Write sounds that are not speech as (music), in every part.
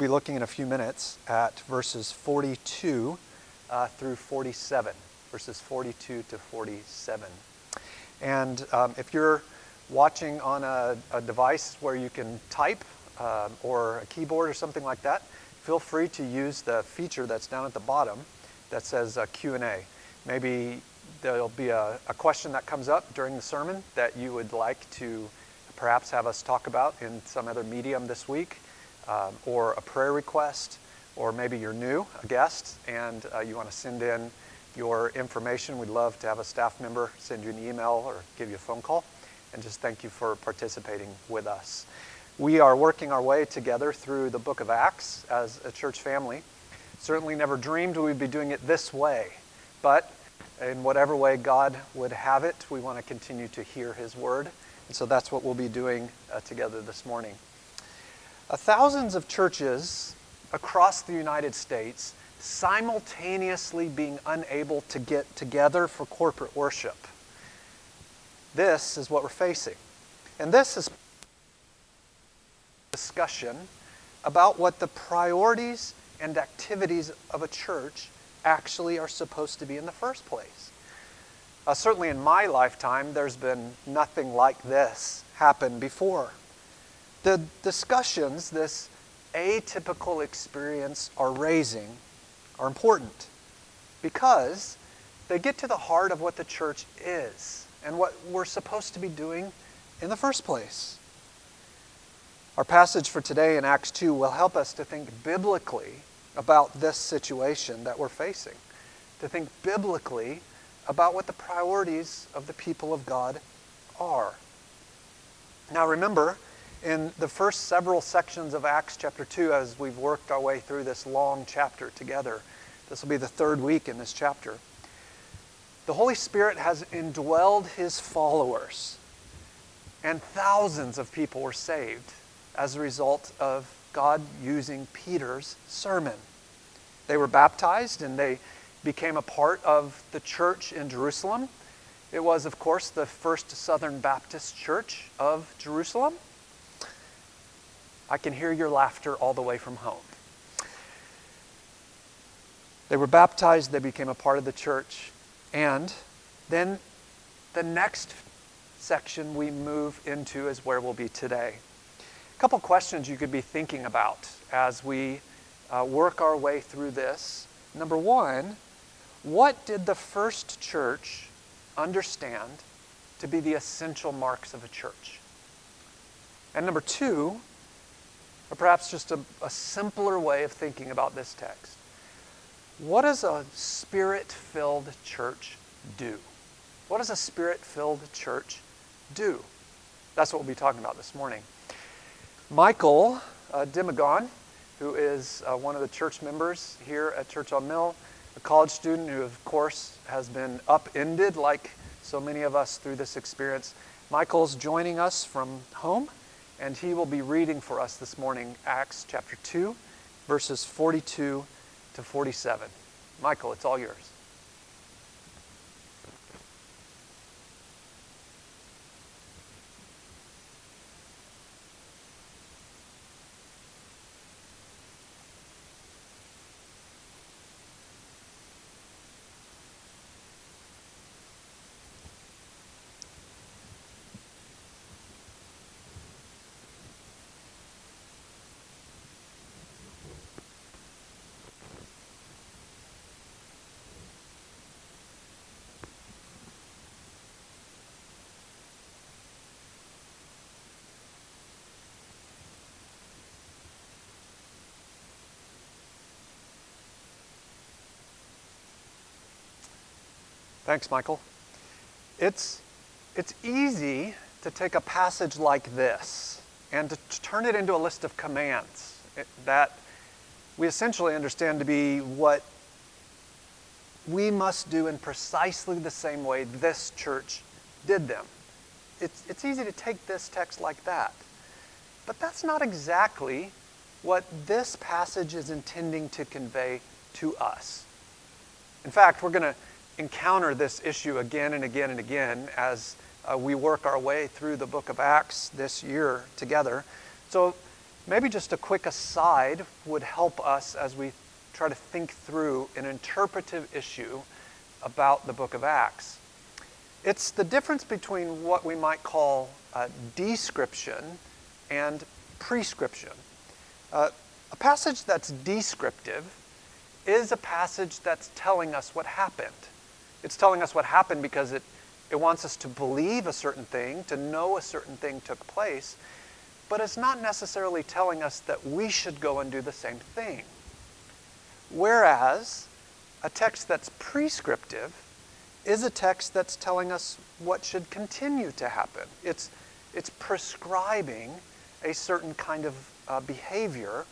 be looking in a few minutes at verses 42 uh, through 47, verses 42 to 47. And um, if you're watching on a, a, device where you can type uh, or a keyboard or something like that, feel free to use the feature that's down at the bottom that says uh, Q&A. Maybe there'll be a, a question that comes up during the sermon that you would like to perhaps have us talk about in some other medium this week um, or a prayer request, or maybe you're new, a guest, and uh, you want to send in your information. We'd love to have a staff member send you an email or give you a phone call. And just thank you for participating with us. We are working our way together through the book of Acts as a church family. Certainly never dreamed we'd be doing it this way, but in whatever way God would have it, we want to continue to hear His word. And so that's what we'll be doing uh, together this morning. Uh, thousands of churches across the United States simultaneously being unable to get together for corporate worship. This is what we're facing. And this is discussion about what the priorities and activities of a church actually are supposed to be in the first place. Uh, certainly in my lifetime, there's been nothing like this happen before. The discussions this atypical experience are raising are important because they get to the heart of what the church is and what we're supposed to be doing in the first place. Our passage for today in Acts 2 will help us to think biblically about this situation that we're facing, to think biblically about what the priorities of the people of God are. Now, remember, in the first several sections of Acts chapter 2 as we've worked our way through this long chapter together. This will be the third week in this chapter. The Holy Spirit has indwelled his followers, and thousands of people were saved as a result of God using Peter's sermon. They were baptized and they became a part of the church in Jerusalem. It was, of course, the first Southern Baptist church of Jerusalem. I can hear your laughter all the way from home. They were baptized, they became a part of the church. And then the next section we move into is where we'll be today. A couple questions you could be thinking about as we uh, work our way through this. Number one, what did the first church understand to be the essential marks of a church? And number two, or perhaps just a, a simpler way of thinking about this text. What does a spirit filled church do? What does a spirit filled church do? That's what we'll be talking about this morning. Michael uh, Demagon, who is uh, one of the church members here at Church on Mill, a college student who, of course, has been upended like so many of us through this experience. Michael's joining us from home and he will be reading for us this morning Acts chapter 2, verses 42 to 47. Michael, it's all yours. Thanks, Michael. It's, it's easy to take a passage like this and to, turn it into a list of commands eh, that we essentially understand to be what we must do in precisely the same way this church did them. It's, it's easy to take this text like that. But that's not exactly what this passage is intending to convey to us. In fact, we're going to encounter this issue again and again and again as uh, we work our way through the book of Acts this year together. So maybe just a quick aside would help us as we try to think through an interpretive issue about the book of Acts. It's the difference between what we might call uh, description and prescription. Uh, a passage that's descriptive is a passage that's telling us what happened. It's telling us what happened because it, it wants us to believe a certain thing, to know a certain thing took place, but it's not necessarily telling us that we should go and do the same thing. Whereas a text that's prescriptive is a text that's telling us what should continue to happen. It's, it's prescribing a certain kind of uh, behavior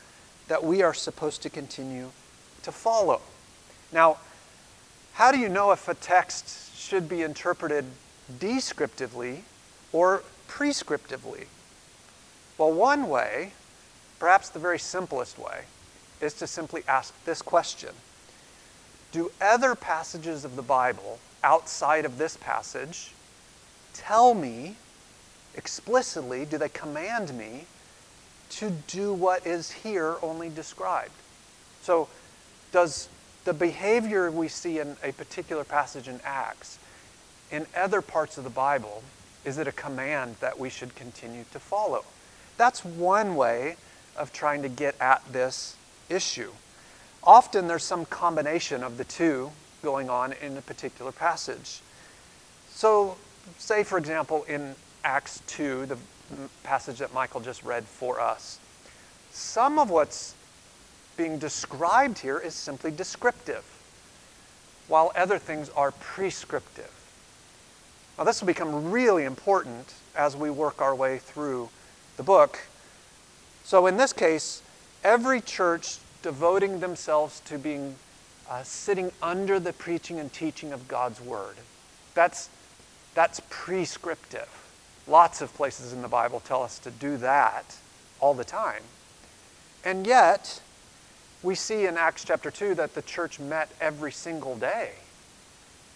that we are supposed to continue to follow. Now, how do you know if a text should be interpreted descriptively or prescriptively? Well, one way, perhaps the very simplest way, is to simply ask this question Do other passages of the Bible outside of this passage tell me explicitly, do they command me to do what is here only described? So, does the behavior we see in a particular passage in Acts, in other parts of the Bible, is it a command that we should continue to follow? That's one way of trying to get at this issue. Often there's some combination of the two going on in a particular passage. So, say, for example, in Acts 2, the passage that Michael just read for us, some of what's being described here is simply descriptive, while other things are prescriptive. Now, this will become really important as we work our way through the book. So, in this case, every church devoting themselves to being uh, sitting under the preaching and teaching of God's Word. That's, that's prescriptive. Lots of places in the Bible tell us to do that all the time. And yet, we see in Acts chapter 2 that the church met every single day.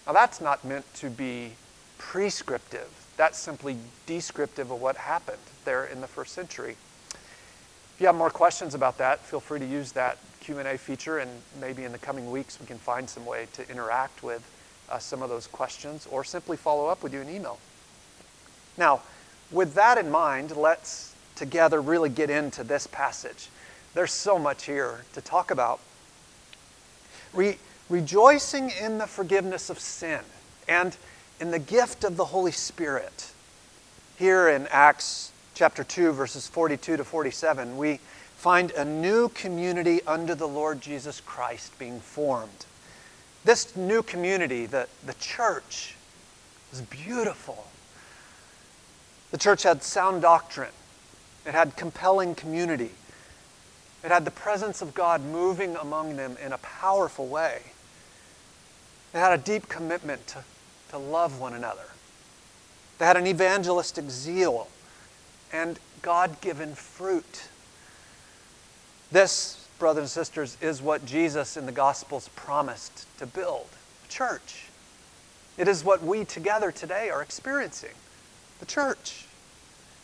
Now, that's not meant to be prescriptive. That's simply descriptive of what happened there in the first century. If you have more questions about that, feel free to use that Q&A feature, and maybe in the coming weeks we can find some way to interact with uh, some of those questions or simply follow up with you in email. Now, with that in mind, let's together really get into this passage. There's so much here to talk about. Re- rejoicing in the forgiveness of sin and in the gift of the Holy Spirit. Here in Acts chapter 2, verses 42 to 47, we find a new community under the Lord Jesus Christ being formed. This new community, the, the church, was beautiful. The church had sound doctrine, it had compelling community, it had the presence of God moving among them in a powerful way. They had a deep commitment to, to love one another. They had an evangelistic zeal and God given fruit. This, brothers and sisters, is what Jesus in the Gospels promised to build a church. It is what we together today are experiencing the church.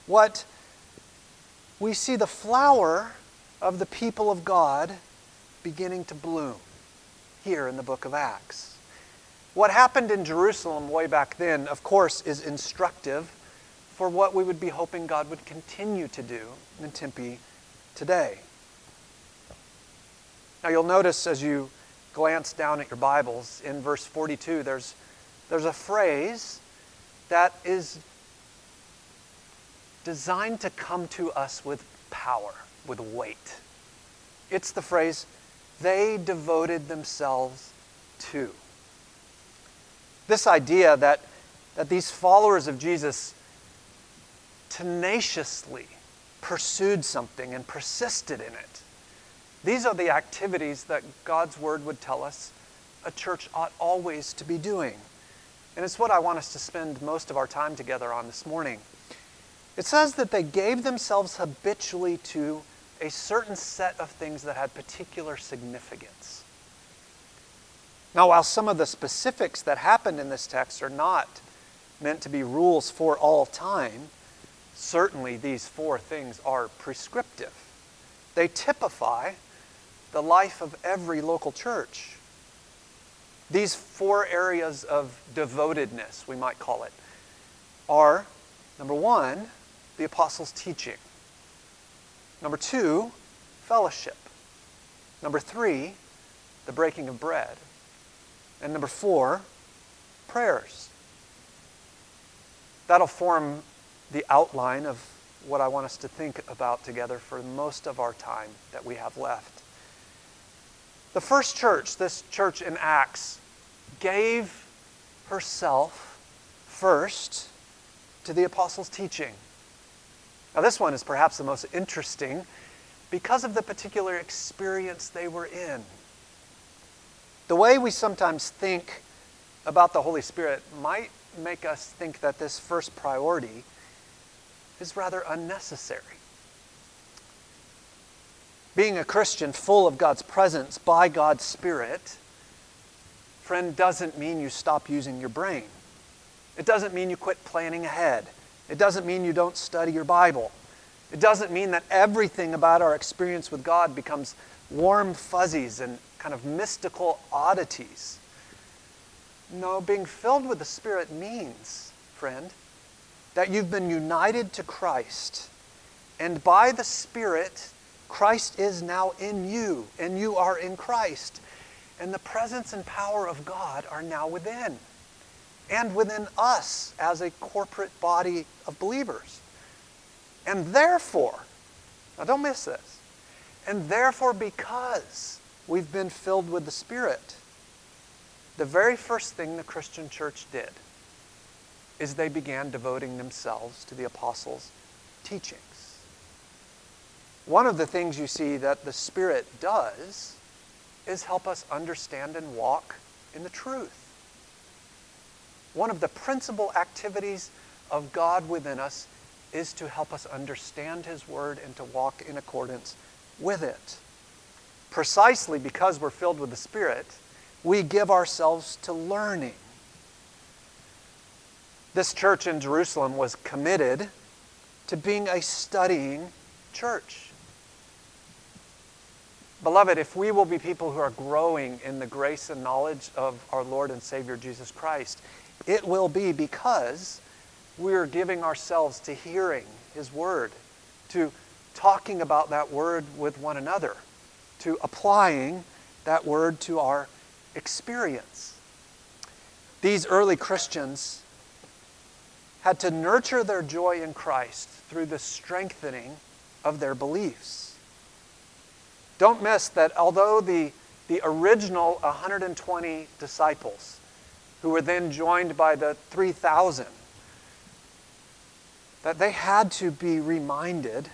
What we see the flower of the people of God beginning to bloom here in the book of Acts. What happened in Jerusalem way back then, of course, is instructive for what we would be hoping God would continue to do in Tempe today. Now, you'll notice as you glance down at your Bibles in verse 42, there's, there's a phrase that is designed to come to us with power with weight. It's the phrase, they devoted themselves to. This idea that, that these followers of Jesus tenaciously pursued something and persisted in it. These are the activities that God's Word would tell us a church ought always to be doing. And it's what I want us to spend most of our time together on this morning. It says that they gave themselves habitually to a certain set of things that had particular significance. Now, while some of the specifics that happened in this text are not meant to be rules for all time, certainly these four things are prescriptive. they typify the life of every local church. These four areas of devotedness, we might call it, are number one, the apostles' teaching. Number two, fellowship. Number three, the breaking of bread. And number four, prayers. That'll form the outline of what I want us to think about together for most of our time that we have left. The first church, this church in Acts, gave herself first to the apostles' teaching. Now, this one is perhaps the most interesting because of the particular experience they were in. The way we sometimes think about the Holy Spirit might make us think that this first priority is rather unnecessary. Being a Christian full of God's presence by God's Spirit, friend, doesn't mean you stop using your brain. It doesn't mean you quit planning ahead. It doesn't mean you don't study your Bible. It doesn't mean that everything about our experience with God becomes warm fuzzies and kind of mystical oddities. No, being filled with the Spirit means, friend, that you've been united to Christ. And by the Spirit, Christ is now in you, and you are in Christ. And the presence and power of God are now within, and within us as a corporate body of believers. And therefore, now don't miss this, and therefore, because we've been filled with the Spirit, the very first thing the Christian church did is they began devoting themselves to the apostles' teachings. One of the things you see that the Spirit does is help us understand and walk in the truth. One of the principal activities of God within us is to help us understand His Word and to walk in accordance with it. Precisely because we're filled with the Spirit, we give ourselves to learning. This church in Jerusalem was committed to being a studying church. Beloved, if we will be people who are growing in the grace and knowledge of our Lord and Savior Jesus Christ, it will be because we're giving ourselves to hearing His Word, to talking about that Word with one another, to applying that Word to our experience. These early Christians had to nurture their joy in Christ through the strengthening of their beliefs. Don't miss that although the, the original 120 disciples, who were then joined by the 3,000, that they had to be reminded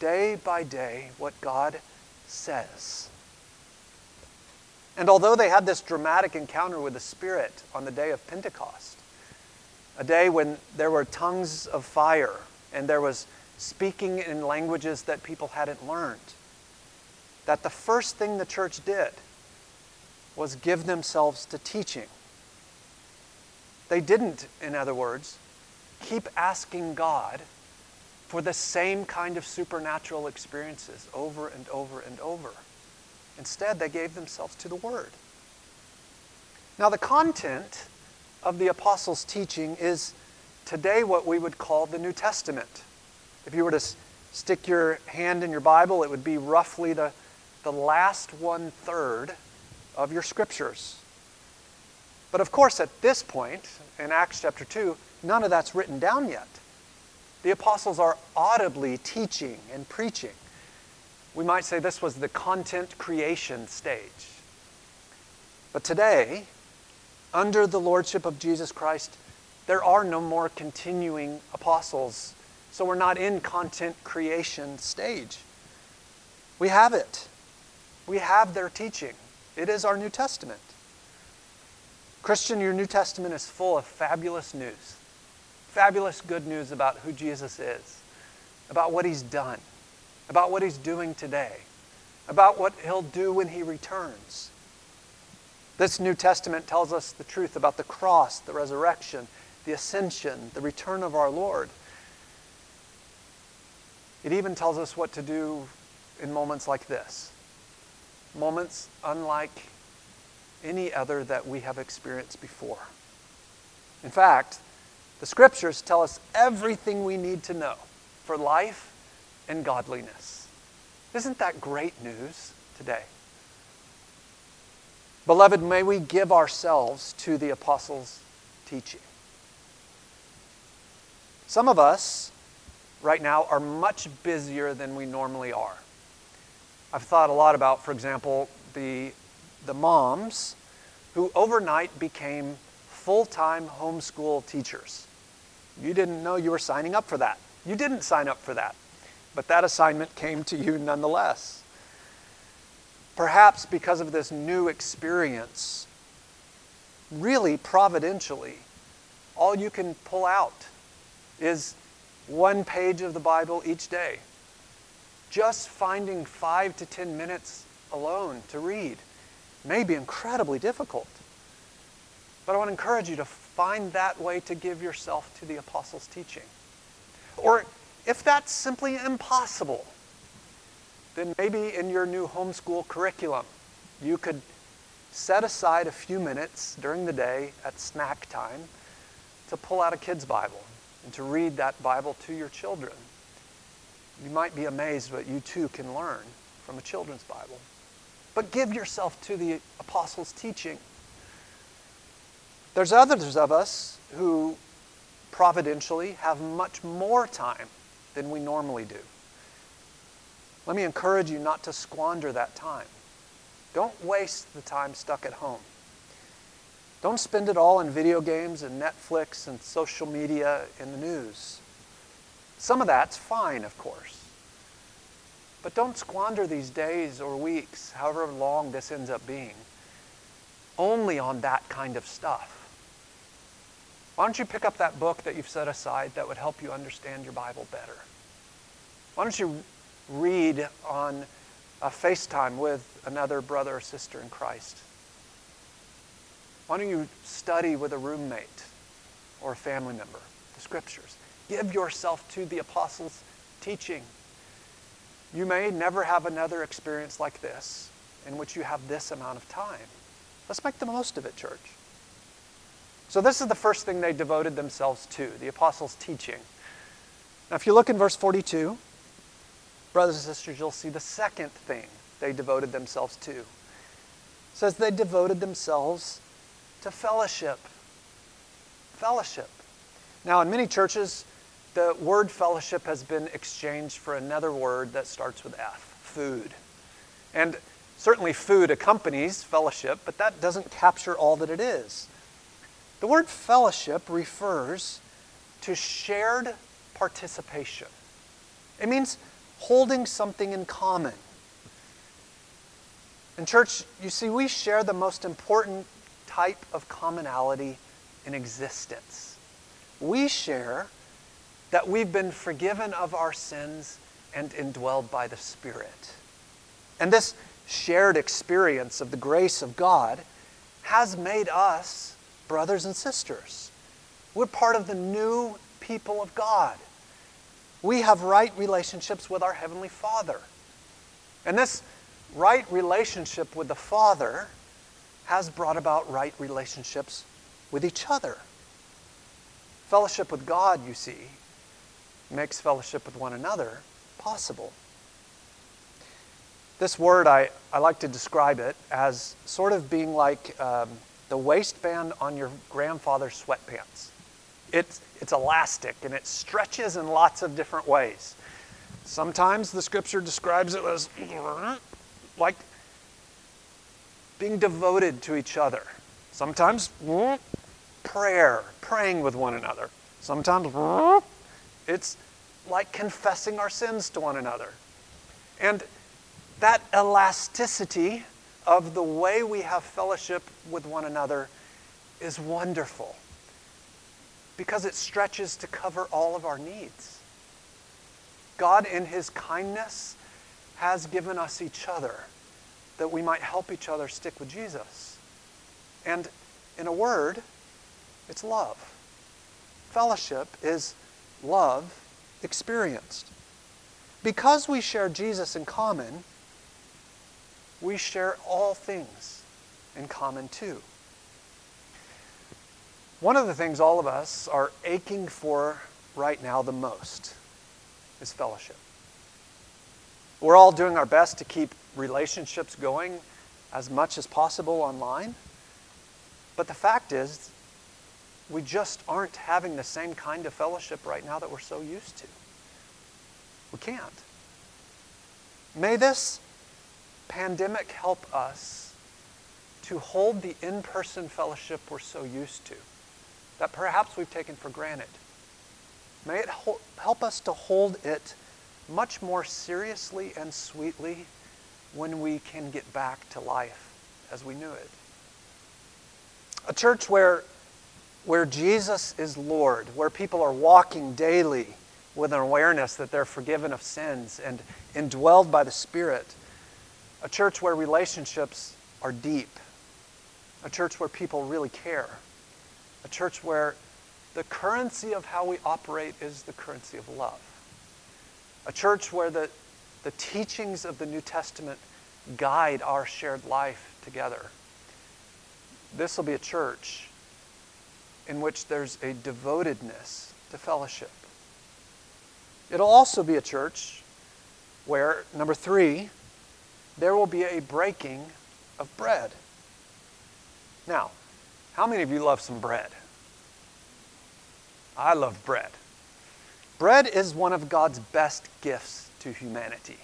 day by day what God says. And although they had this dramatic encounter with the Spirit on the day of Pentecost, a day when there were tongues of fire and there was speaking in languages that people hadn't learned, that the first thing the church did was give themselves to teaching. They didn't, in other words, keep asking God for the same kind of supernatural experiences over and over and over. Instead, they gave themselves to the Word. Now, the content of the apostles' teaching is today what we would call the New Testament. If you were to stick your hand in your Bible, it would be roughly the, the last one third of your scriptures. But of course, at this point, in Acts chapter 2, none of that's written down yet. The apostles are audibly teaching and preaching. We might say this was the content creation stage. But today, under the lordship of Jesus Christ, there are no more continuing apostles. So we're not in content creation stage. We have it. We have their teaching. It is our New Testament. Christian, your New Testament is full of fabulous news. Fabulous good news about who Jesus is, about what he's done about what he's doing today, about what he'll do when he returns. This New Testament tells us the truth about the cross, the resurrection, the ascension, the return of our Lord. It even tells us what to do in moments like this. Moments unlike any other that we have experienced before. In fact, the scriptures tell us everything we need to know for life and godliness. Isn't that great news today? Beloved, may we give ourselves to the apostles' teaching. Some of us right now are much busier than we normally are. I've thought a lot about, for example, the, the moms who overnight became full time homeschool teachers. You didn't know you were signing up for that. You didn't sign up for that, but that assignment came to you nonetheless. Perhaps because of this new experience, really providentially, all you can pull out is one page of the Bible each day. Just finding five to ten minutes alone to read may be incredibly difficult. But I want to encourage you to find that way to give yourself to the apostles' teaching. Or if that's simply impossible, then maybe in your new homeschool curriculum, you could set aside a few minutes during the day at snack time to pull out a kid's Bible and to read that Bible to your children. You might be amazed what you too can learn from a children's Bible. But give yourself to the apostles' teaching. There's others of us who providentially have much more time than we normally do. Let me encourage you not to squander that time. Don't waste the time stuck at home. Don't spend it all in video games and Netflix and social media and the news. Some of that's fine, of course. But don't squander these days or weeks, however long this ends up being, only on that kind of stuff. Why don't you pick up that book that you've set aside that would help you understand your Bible better? Why don't you read on a FaceTime with another brother or sister in Christ? Why don't you study with a roommate or a family member the scriptures? Give yourself to the apostles' teaching. You may never have another experience like this in which you have this amount of time. Let's make the most of it, church. So, this is the first thing they devoted themselves to the apostles' teaching. Now, if you look in verse 42, brothers and sisters, you'll see the second thing they devoted themselves to. It says they devoted themselves to fellowship. Fellowship. Now, in many churches, the word fellowship has been exchanged for another word that starts with F food. And certainly, food accompanies fellowship, but that doesn't capture all that it is. The word fellowship refers to shared participation. It means holding something in common. In church, you see, we share the most important type of commonality in existence. We share that we've been forgiven of our sins and indwelled by the Spirit. And this shared experience of the grace of God has made us brothers and sisters. We're part of the new people of God. We have right relationships with our Heavenly Father. And this right relationship with the Father has brought about right relationships with each other. Fellowship with God, you see, makes fellowship with one another possible. This word, I, I like to describe it as sort of being like um, the waistband on your grandfather's sweatpants. It's, it's elastic and it stretches in lots of different ways. Sometimes the scripture describes it as (clears throat) like being devoted to each other. Sometimes (clears throat) prayer, praying with one another. Sometimes (clears throat) it's like confessing our sins to one another. And that elasticity of the way we have fellowship with one another is wonderful because it stretches to cover all of our needs. God, in His kindness, has given us each other that we might help each other stick with Jesus. And in a word, it's love. Fellowship is love experienced. because we share Jesus in common, we share all things in common too. One of the things all of us are aching for right now the most is fellowship. We're all doing our best to keep relationships going as much as possible online. But the fact is, we just aren't having the same kind of fellowship right now that we're so used to. We can't. May this pandemic help us to hold the in person fellowship we're so used to, that perhaps we've taken for granted. May it help us to hold it much more seriously and sweetly when we can get back to life as we knew it. A church where, where Jesus is Lord, where people are walking daily with an awareness that they're forgiven of sins and indwelled by the Spirit. A church where relationships are deep. A church where people really care. A church where the currency of how we operate is the currency of love. A church where the, the teachings of the New Testament guide our shared life together. This will be a church in which there's a devotedness to fellowship. It'll also be a church where, number three, there will be a breaking of bread. Now, how many of you love some bread? I love bread. Bread is one of God's best gifts to humanity.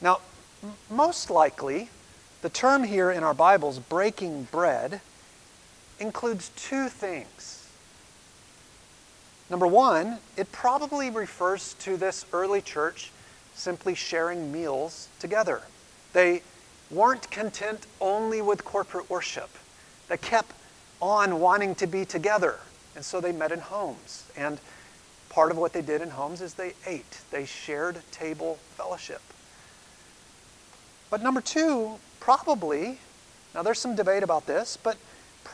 Now, m- most likely, the term here in our Bibles, breaking bread, includes two things. Number one, it probably refers to this early church simply sharing meals together. They weren't content only with corporate worship, they kept on wanting to be together. And so they met in homes. And part of what they did in homes is they ate, they shared table fellowship. But number two, probably, now there's some debate about this, but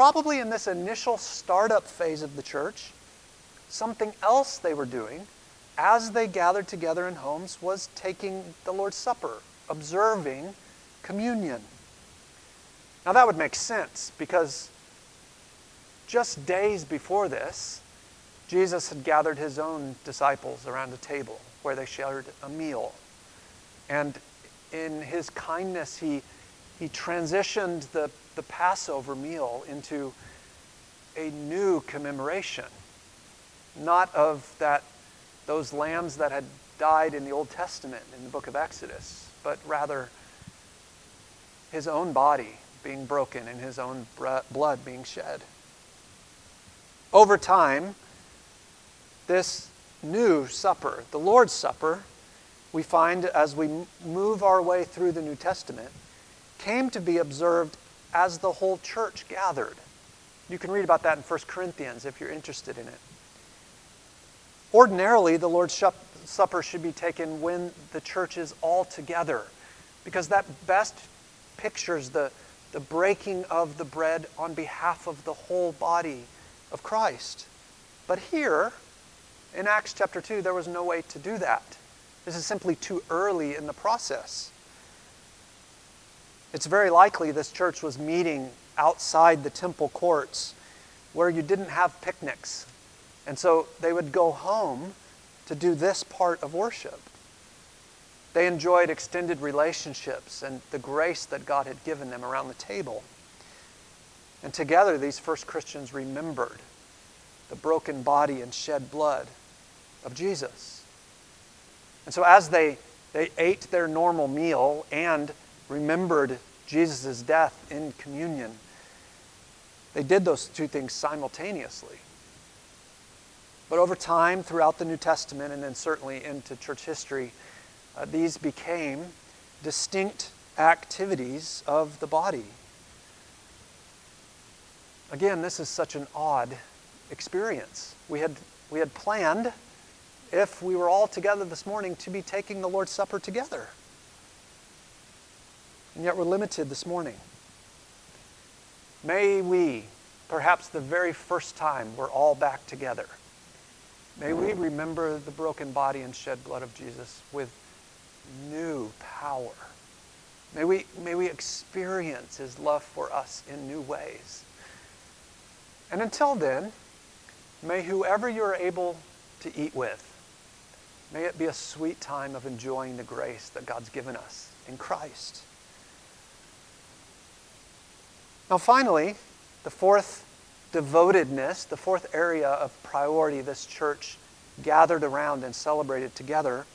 probably in this initial startup phase of the church, something else they were doing as they gathered together in homes was taking the Lord's Supper, observing communion. Now that would make sense because just days before this, Jesus had gathered his own disciples around a table where they shared a meal. And in his kindness, he, he transitioned the, the Passover meal into a new commemoration, not of that, those lambs that had died in the Old Testament in the book of Exodus, but rather his own body being broken and his own blood being shed. Over time, this new supper, the Lord's Supper, we find as we move our way through the New Testament, came to be observed as the whole church gathered. You can read about that in 1 Corinthians if you're interested in it. Ordinarily, the Lord's Supper should be taken when the church is all together, because that best pictures the, the breaking of the bread on behalf of the whole body of Christ. But here, in Acts chapter 2, there was no way to do that. This is simply too early in the process. It's very likely this church was meeting outside the temple courts where you didn't have picnics. And so they would go home to do this part of worship. They enjoyed extended relationships and the grace that God had given them around the table. And together, these first Christians remembered the broken body and shed blood of Jesus. And so, as they, they ate their normal meal and remembered Jesus' death in communion, they did those two things simultaneously. But over time, throughout the New Testament, and then certainly into church history, uh, these became distinct activities of the body. Again, this is such an odd experience. We had, we had planned, if we were all together this morning, to be taking the Lord's Supper together. And yet we're limited this morning. May we, perhaps the very first time we're all back together, May we remember the broken body and shed blood of Jesus with new power. May we, may we experience his love for us in new ways. And until then, may whoever you're able to eat with, may it be a sweet time of enjoying the grace that God's given us in Christ. Now, finally, the fourth devotedness, the fourth area of priority this church gathered around and celebrated together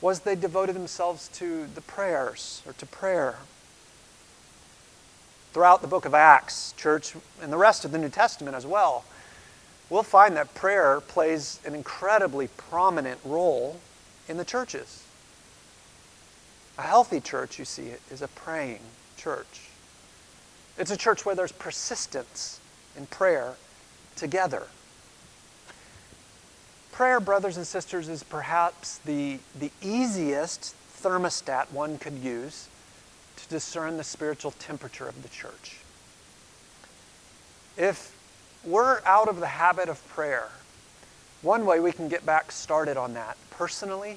was they devoted themselves to the prayers or to prayer. Throughout the book of Acts, church, and the rest of the New Testament as well, we'll find that prayer plays an incredibly prominent role in the churches. A healthy church, you see, is a praying church. It's a church where there's persistence in prayer together. Prayer, brothers and sisters, is perhaps the, the easiest thermostat one could use to discern the spiritual temperature of the church. If we're out of the habit of prayer, one way we can get back started on that personally,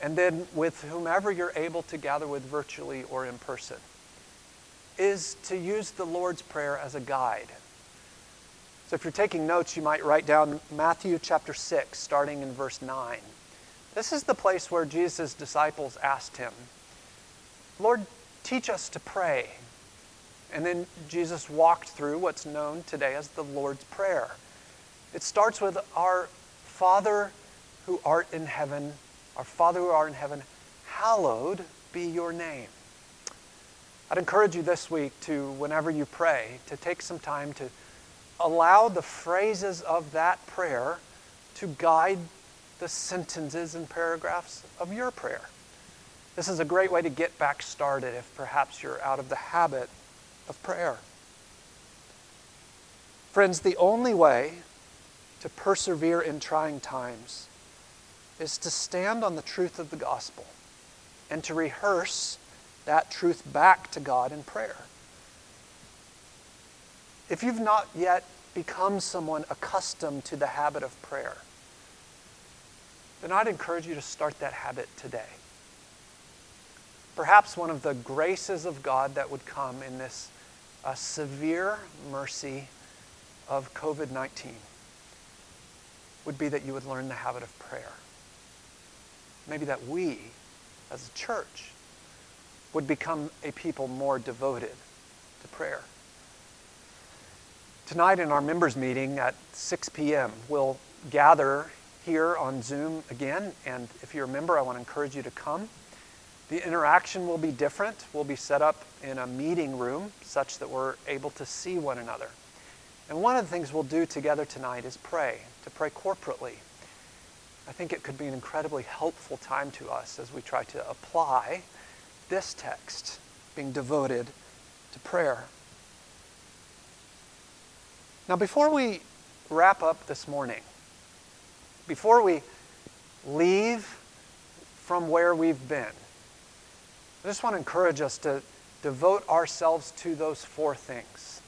and then with whomever you're able to gather with virtually or in person, is to use the Lord's Prayer as a guide so if you're taking notes, you might write down Matthew chapter 6, starting in verse 9. This is the place where Jesus' disciples asked him, Lord, teach us to pray. And then Jesus walked through what's known today as the Lord's Prayer. It starts with Our Father who art in heaven, our Father who art in heaven, hallowed be your name. I'd encourage you this week to, whenever you pray, to take some time to allow the phrases of that prayer to guide the sentences and paragraphs of your prayer. This is a great way to get back started if perhaps you're out of the habit of prayer. Friends, the only way to persevere in trying times is to stand on the truth of the gospel and to rehearse that truth back to God in prayer. If you've not yet become someone accustomed to the habit of prayer, then I'd encourage you to start that habit today. Perhaps one of the graces of God that would come in this uh, severe mercy of COVID 19 would be that you would learn the habit of prayer. Maybe that we, as a church, would become a people more devoted to prayer. Tonight in our members meeting at 6 p.m., we'll gather here on Zoom again. And if you're a member, I want to encourage you to come. The interaction will be different. We'll be set up in a meeting room such that we're able to see one another. And one of the things we'll do together tonight is pray, to pray corporately. I think it could be an incredibly helpful time to us as we try to apply this text, being devoted to prayer. Now, before we wrap up this morning, before we leave from where we've been, I just want to encourage us to devote ourselves to those four things,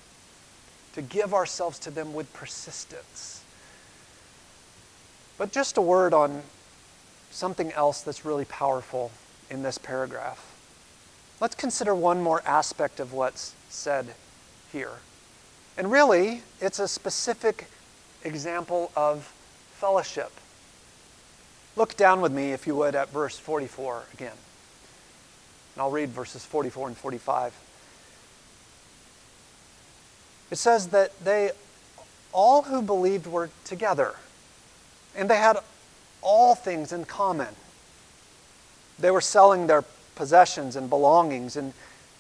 to give ourselves to them with persistence. But just a word on something else that's really powerful in this paragraph. Let's consider one more aspect of what's said here. And really, it's a specific example of fellowship. Look down with me, if you would, at verse 44 again. And I'll read verses 44 and 45. It says that they, all who believed, were together, and they had all things in common. They were selling their possessions and belongings and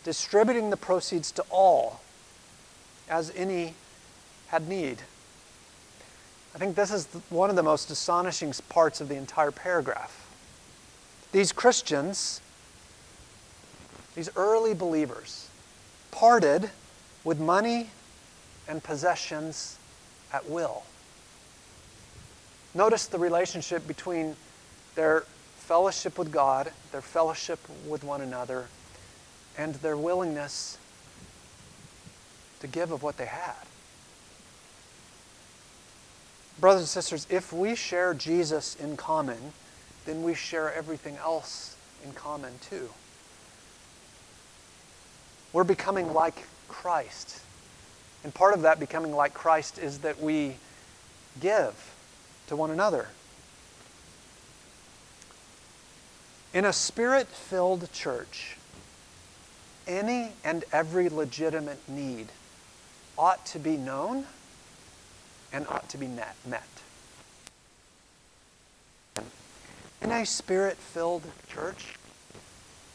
distributing the proceeds to all as any had need. I think this is one of the most astonishing parts of the entire paragraph. These Christians, these early believers, parted with money and possessions at will. Notice the relationship between their fellowship with God, their fellowship with one another, and their willingness to give of what they had. Brothers and sisters, if we share Jesus in common, then we share everything else in common too. We're becoming like Christ. And part of that becoming like Christ is that we give to one another. In a spirit filled church, any and every legitimate need ought to be known and ought to be met. In a spirit filled church,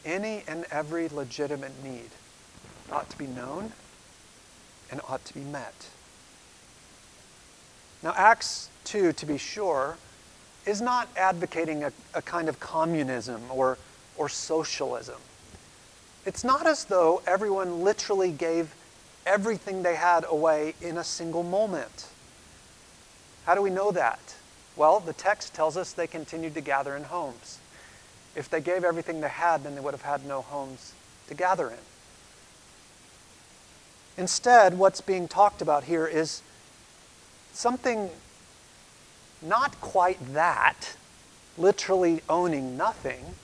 any and every legitimate need ought to be known and ought to be met. Now, Acts 2, to be sure, is not advocating a, a kind of communism or, or socialism. It's not as though everyone literally gave everything they had away in a single moment. How do we know that? Well, the text tells us they continued to gather in homes. If they gave everything they had, then they would have had no homes to gather in. Instead, what's being talked about here is something not quite that, literally owning nothing,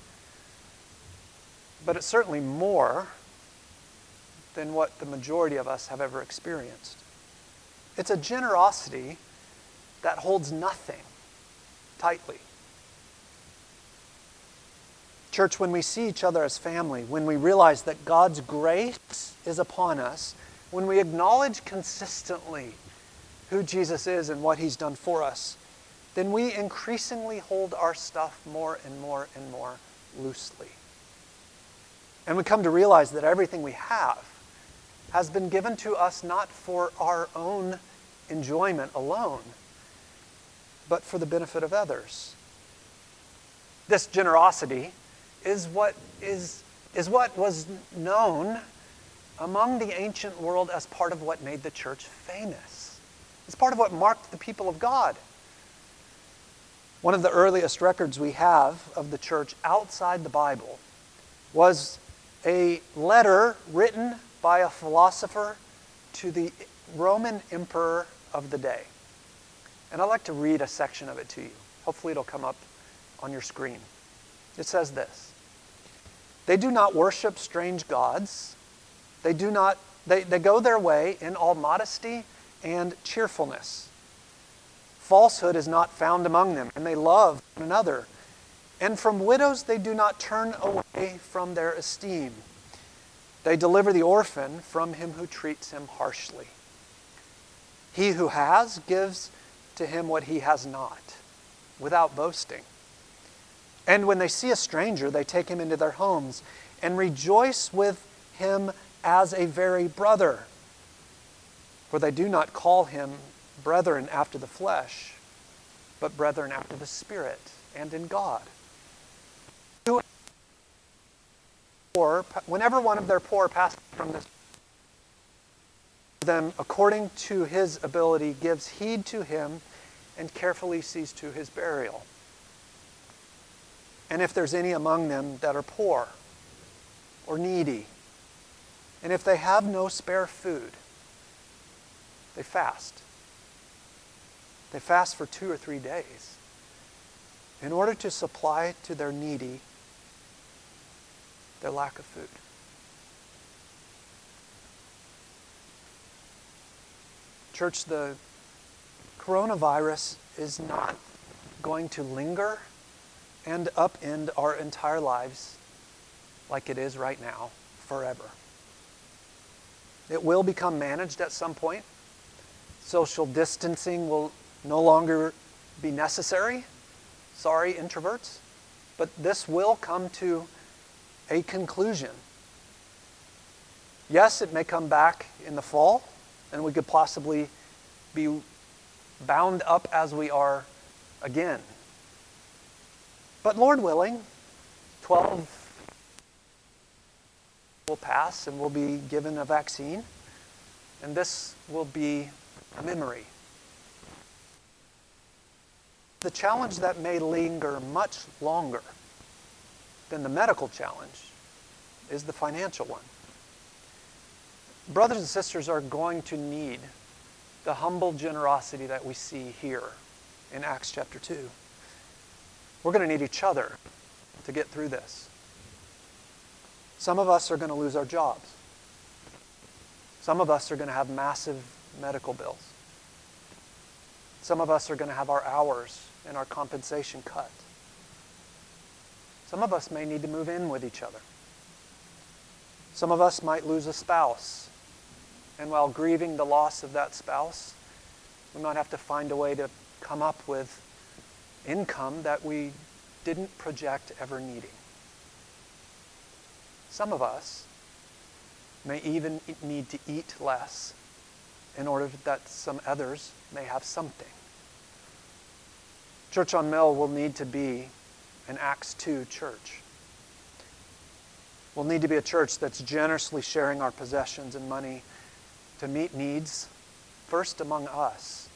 but it's certainly more than what the majority of us have ever experienced. It's a generosity that holds nothing tightly. Church, when we see each other as family, when we realize that God's grace is upon us, when we acknowledge consistently who Jesus is and what he's done for us, then we increasingly hold our stuff more and more and more loosely. And we come to realize that everything we have has been given to us not for our own enjoyment alone, but for the benefit of others. This generosity is what, is, is what was known among the ancient world as part of what made the church famous. It's part of what marked the people of God. One of the earliest records we have of the church outside the Bible was a letter written by a philosopher to the Roman emperor of the day. And I'd like to read a section of it to you. Hopefully, it'll come up on your screen. It says this They do not worship strange gods. They do not, they, they go their way in all modesty and cheerfulness. Falsehood is not found among them, and they love one another. And from widows they do not turn away from their esteem. They deliver the orphan from him who treats him harshly. He who has gives to him what he has not, without boasting. And when they see a stranger, they take him into their homes and rejoice with him as a very brother. For they do not call him brethren after the flesh, but brethren after the Spirit and in God poor, whenever one of their poor passes from this, them according to his ability gives heed to him and carefully sees to his burial. And if there's any among them that are poor or needy, and if they have no spare food, they fast. They fast for two or three days in order to supply to their needy their lack of food. Church, the coronavirus is not going to linger and upend our entire lives like it is right now forever. It will become managed at some point. Social distancing will no longer be necessary. Sorry, introverts. But this will come to a conclusion. Yes, it may come back in the fall, and we could possibly be bound up as we are again. But Lord willing, 12 will pass and we'll be given a vaccine, and this will be a memory. The challenge that may linger much longer than the medical challenge is the financial one. Brothers and sisters are going to need the humble generosity that we see here in Acts chapter 2. We're going to need each other to get through this. Some of us are going to lose our jobs. Some of us are going to have massive medical bills. Some of us are going to have our hours and our compensation cut. Some of us may need to move in with each other. Some of us might lose a spouse. And while grieving the loss of that spouse, we might have to find a way to come up with income that we didn't project ever needing. Some of us may even need to eat less in order that some others may have something. Church on Mill will need to be an Acts 2 church. We'll need to be a church that's generously sharing our possessions and money to meet needs, first among us,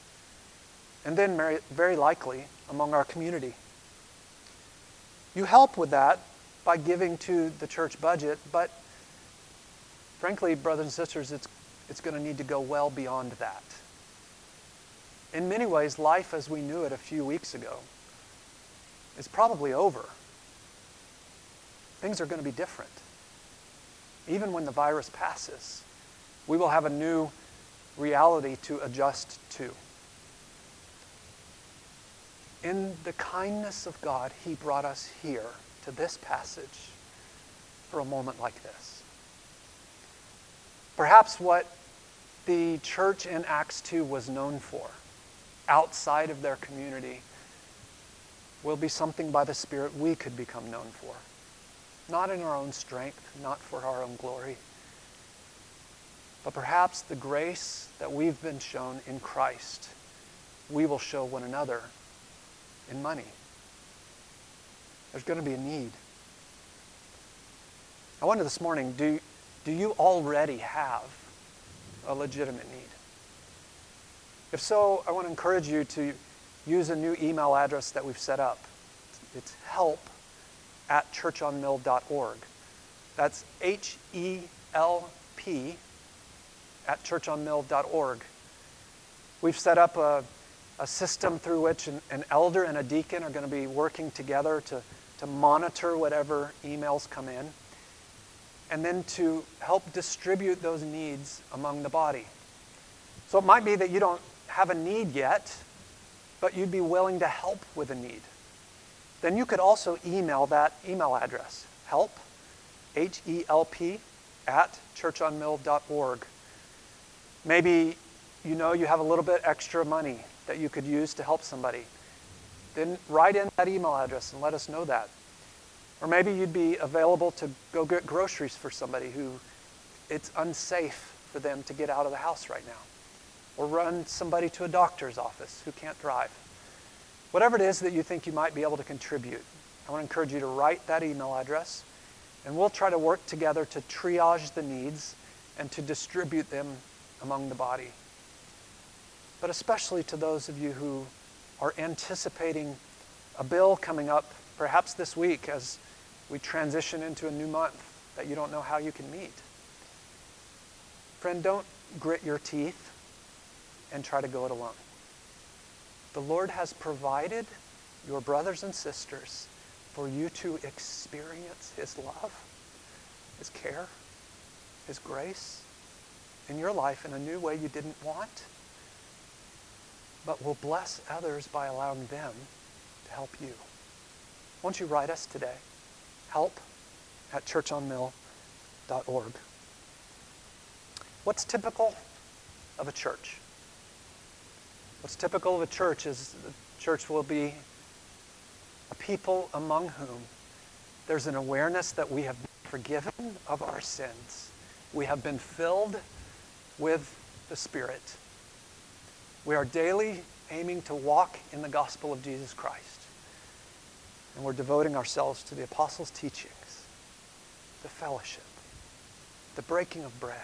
and then very likely among our community. You help with that by giving to the church budget, but frankly, brothers and sisters, it's, it's going to need to go well beyond that. In many ways, life as we knew it a few weeks ago is probably over. Things are going to be different. Even when the virus passes, we will have a new reality to adjust to. In the kindness of God, He brought us here to this passage for a moment like this. Perhaps what the church in Acts 2 was known for outside of their community will be something by the Spirit we could become known for. Not in our own strength, not for our own glory, but perhaps the grace that we've been shown in Christ, we will show one another in money. There's going to be a need. I wonder this morning do, do you already have a legitimate need? If so, I want to encourage you to use a new email address that we've set up. It's help at churchonmill.org. That's H E L P at churchonmill.org. We've set up a, a system through which an, an elder and a deacon are going to be working together to, to monitor whatever emails come in and then to help distribute those needs among the body. So it might be that you don't have a need yet, but you'd be willing to help with a need. Then you could also email that email address help, H E L P, at churchonmill.org. Maybe you know you have a little bit extra money that you could use to help somebody. Then write in that email address and let us know that. Or maybe you'd be available to go get groceries for somebody who it's unsafe for them to get out of the house right now or run somebody to a doctor's office who can't drive. Whatever it is that you think you might be able to contribute, I want to encourage you to write that email address, and we'll try to work together to triage the needs and to distribute them among the body. But especially to those of you who are anticipating a bill coming up, perhaps this week as we transition into a new month that you don't know how you can meet. Friend, don't grit your teeth and try to go it alone. The Lord has provided your brothers and sisters for you to experience His love, His care, His grace in your life in a new way you didn't want, but will bless others by allowing them to help you. Won't you write us today? Help at churchonmill.org. What's typical of a church? What's typical of a church is the church will be a people among whom there's an awareness that we have been forgiven of our sins. We have been filled with the Spirit. We are daily aiming to walk in the gospel of Jesus Christ. And we're devoting ourselves to the apostles' teachings, the fellowship, the breaking of bread,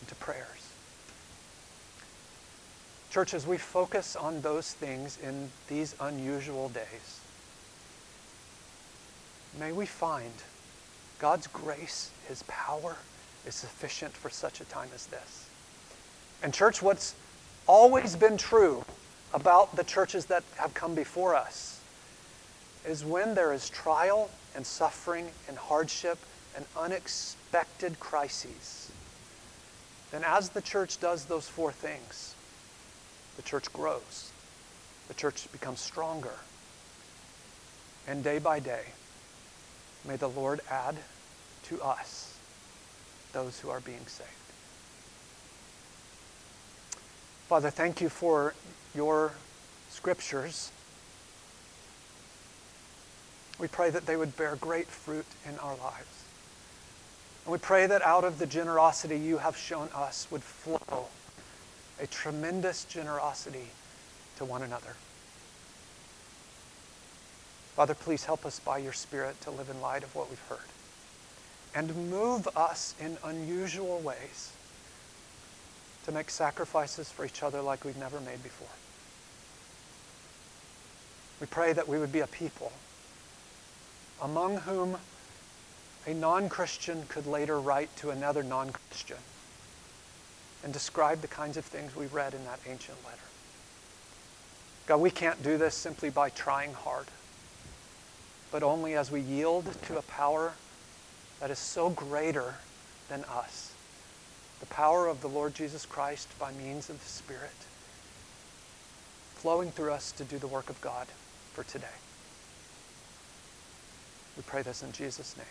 and to prayers. Church, as we focus on those things in these unusual days, may we find God's grace, His power is sufficient for such a time as this. And, church, what's always been true about the churches that have come before us is when there is trial and suffering and hardship and unexpected crises, then as the church does those four things, the church grows, the church becomes stronger. And day by day, may the Lord add to us those who are being saved. Father, thank you for your scriptures. We pray that they would bear great fruit in our lives. And we pray that out of the generosity you have shown us would flow a tremendous generosity to one another. Father, please help us by your Spirit to live in light of what we've heard and move us in unusual ways to make sacrifices for each other like we've never made before. We pray that we would be a people among whom a non Christian could later write to another non Christian and describe the kinds of things we read in that ancient letter. God, we can't do this simply by trying hard, but only as we yield to a power that is so greater than us the power of the Lord Jesus Christ by means of the Spirit flowing through us to do the work of God for today. We pray this in Jesus' name.